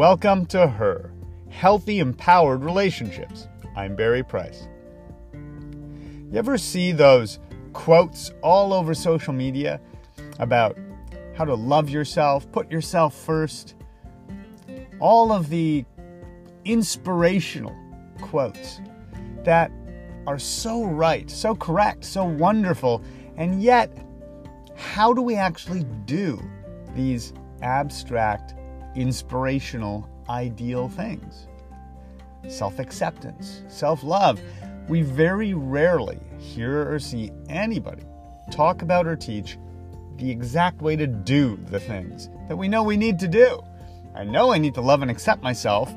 Welcome to Her Healthy, Empowered Relationships. I'm Barry Price. You ever see those quotes all over social media about how to love yourself, put yourself first? All of the inspirational quotes that are so right, so correct, so wonderful, and yet, how do we actually do these abstract, inspirational, ideal things? Self acceptance, self love. We very rarely hear or see anybody talk about or teach the exact way to do the things that we know we need to do. I know I need to love and accept myself,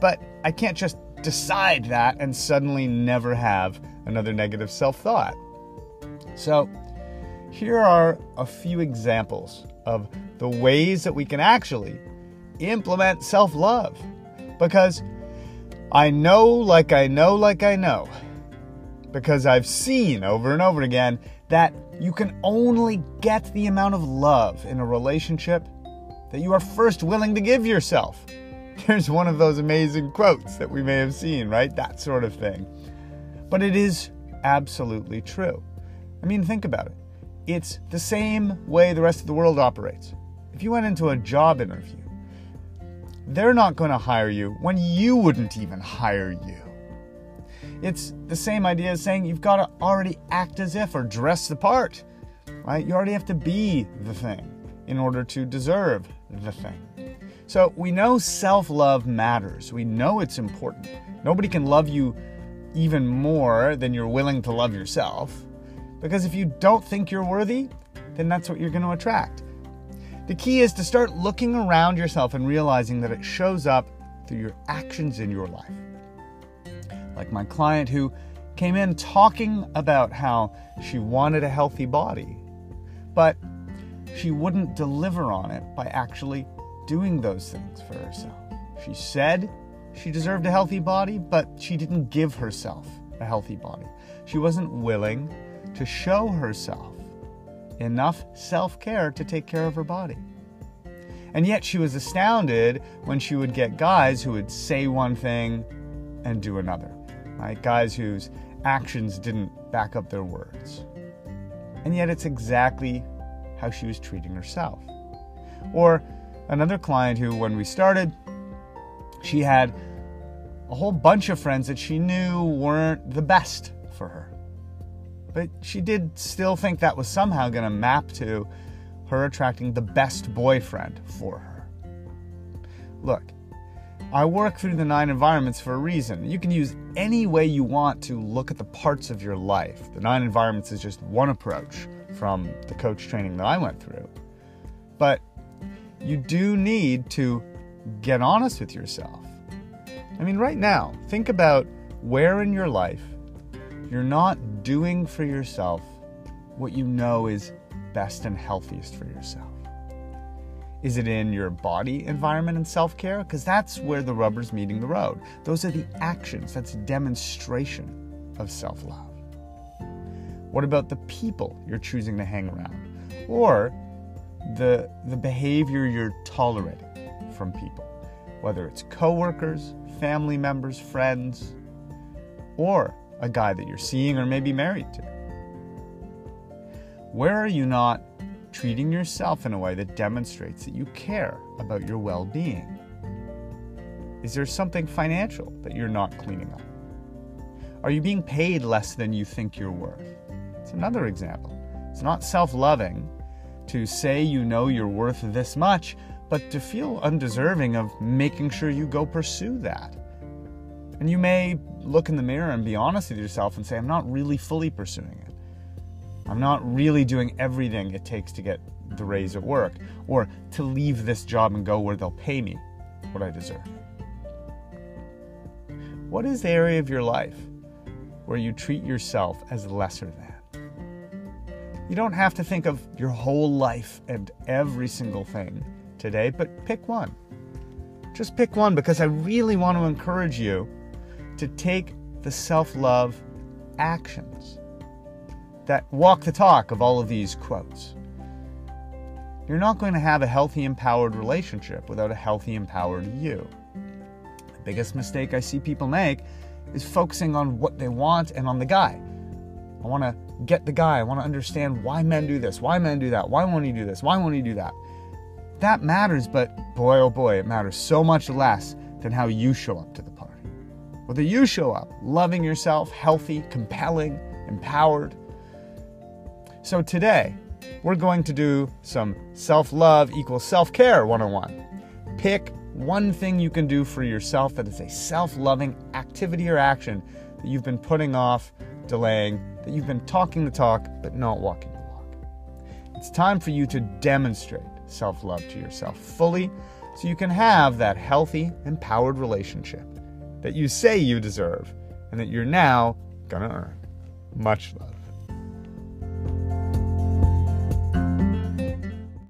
but I can't just decide that and suddenly never have another negative self thought. So, here are a few examples of the ways that we can actually implement self love. Because I know, like I know, like I know, because I've seen over and over again that you can only get the amount of love in a relationship that you are first willing to give yourself. There's one of those amazing quotes that we may have seen, right? That sort of thing. But it is absolutely true. I mean, think about it. It's the same way the rest of the world operates. If you went into a job interview, they're not going to hire you when you wouldn't even hire you. It's the same idea as saying you've got to already act as if or dress the part, right? You already have to be the thing in order to deserve the thing. So we know self love matters. We know it's important. Nobody can love you even more than you're willing to love yourself. Because if you don't think you're worthy, then that's what you're going to attract. The key is to start looking around yourself and realizing that it shows up through your actions in your life. Like my client who came in talking about how she wanted a healthy body, but she wouldn't deliver on it by actually doing those things for herself. She said she deserved a healthy body, but she didn't give herself a healthy body. She wasn't willing to show herself enough self care to take care of her body. And yet she was astounded when she would get guys who would say one thing and do another, right? Guys whose actions didn't back up their words. And yet it's exactly how she was treating herself. Or another client who, when we started, she had a whole bunch of friends that she knew weren't the best for her. But she did still think that was somehow going to map to her attracting the best boyfriend for her. Look, I work through the nine environments for a reason. You can use any way you want to look at the parts of your life. The nine environments is just one approach from the coach training that I went through. But you do need to get honest with yourself. I mean, right now, think about where in your life you're not doing for yourself what you know is best and healthiest for yourself. Is it in your body environment and self care? Because that's where the rubber's meeting the road. Those are the actions, that's demonstration of self love. What about the people you're choosing to hang around? Or the, the behavior you're tolerating from people, whether it's coworkers, family members, friends, or a guy that you're seeing or maybe married to? Where are you not treating yourself in a way that demonstrates that you care about your well being? Is there something financial that you're not cleaning up? Are you being paid less than you think you're worth? It's another example. It's not self loving to say you know you're worth this much, but to feel undeserving of making sure you go pursue that. And you may look in the mirror and be honest with yourself and say, I'm not really fully pursuing it. I'm not really doing everything it takes to get the raise at work or to leave this job and go where they'll pay me what I deserve. What is the area of your life where you treat yourself as lesser than? You don't have to think of your whole life and every single thing today, but pick one. Just pick one because I really want to encourage you to take the self love actions that walk the talk of all of these quotes. you're not going to have a healthy, empowered relationship without a healthy, empowered you. The biggest mistake I see people make is focusing on what they want and on the guy. I want to get the guy. I want to understand why men do this, why men do that, why won't he do this, why won't he do that. That matters, but boy, oh boy, it matters so much less than how you show up to the. Whether you show up loving yourself, healthy, compelling, empowered. So today, we're going to do some self love equals self care 101. Pick one thing you can do for yourself that is a self loving activity or action that you've been putting off, delaying, that you've been talking the talk but not walking the walk. It's time for you to demonstrate self love to yourself fully so you can have that healthy, empowered relationship that you say you deserve and that you're now gonna earn. Much love.